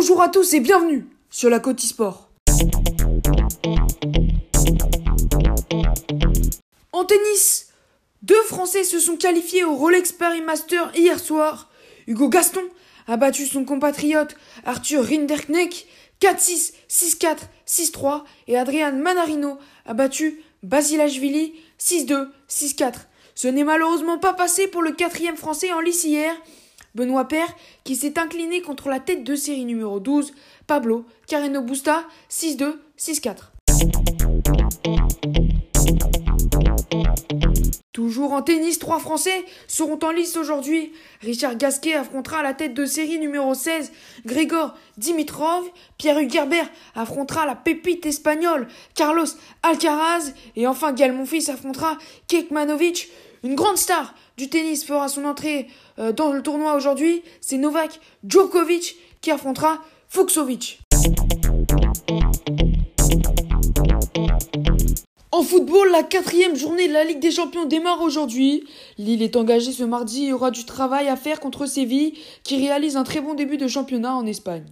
Bonjour à tous et bienvenue sur la Côte Sport. En tennis, deux Français se sont qualifiés au Rolex Paris Master hier soir. Hugo Gaston a battu son compatriote Arthur Rinderknecht 4-6, 6-4, 6-3 et Adrian Manarino a battu Basilashvili 6-2, 6-4. Ce n'est malheureusement pas passé pour le quatrième français en lice hier, Benoît Père, qui s'est incliné contre la tête de série numéro 12, Pablo Carreno Busta, 6-2, 6-4. En tennis, trois Français seront en lice aujourd'hui. Richard Gasquet affrontera la tête de série numéro 16, Grégor Dimitrov. Pierre Hugerbert affrontera la pépite espagnole, Carlos Alcaraz. Et enfin, Gaël Monfils affrontera Kekmanovic. Une grande star du tennis fera son entrée euh, dans le tournoi aujourd'hui. C'est Novak Djokovic qui affrontera Fuxovic. En football, la quatrième journée de la Ligue des Champions démarre aujourd'hui. Lille est engagée ce mardi et aura du travail à faire contre Séville, qui réalise un très bon début de championnat en Espagne.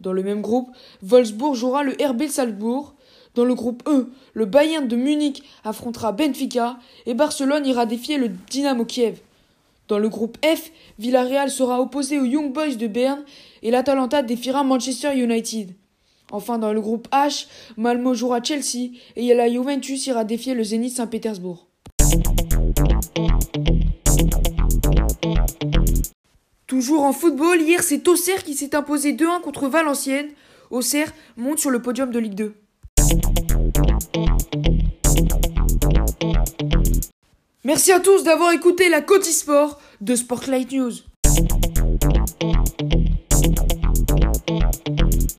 Dans le même groupe, Wolfsburg jouera le RB Salzbourg. Dans le groupe E, le Bayern de Munich affrontera Benfica et Barcelone ira défier le Dynamo Kiev. Dans le groupe F, Villarreal sera opposé aux Young Boys de Berne et l'Atalanta défiera Manchester United. Enfin, dans le groupe H, Malmo jouera Chelsea et la Juventus ira défier le Zénith Saint-Pétersbourg. Toujours en football, hier c'est Auxerre qui s'est imposé 2-1 contre Valenciennes. Auxerre monte sur le podium de Ligue 2. Merci à tous d'avoir écouté la Côte Sport de Sportlight News.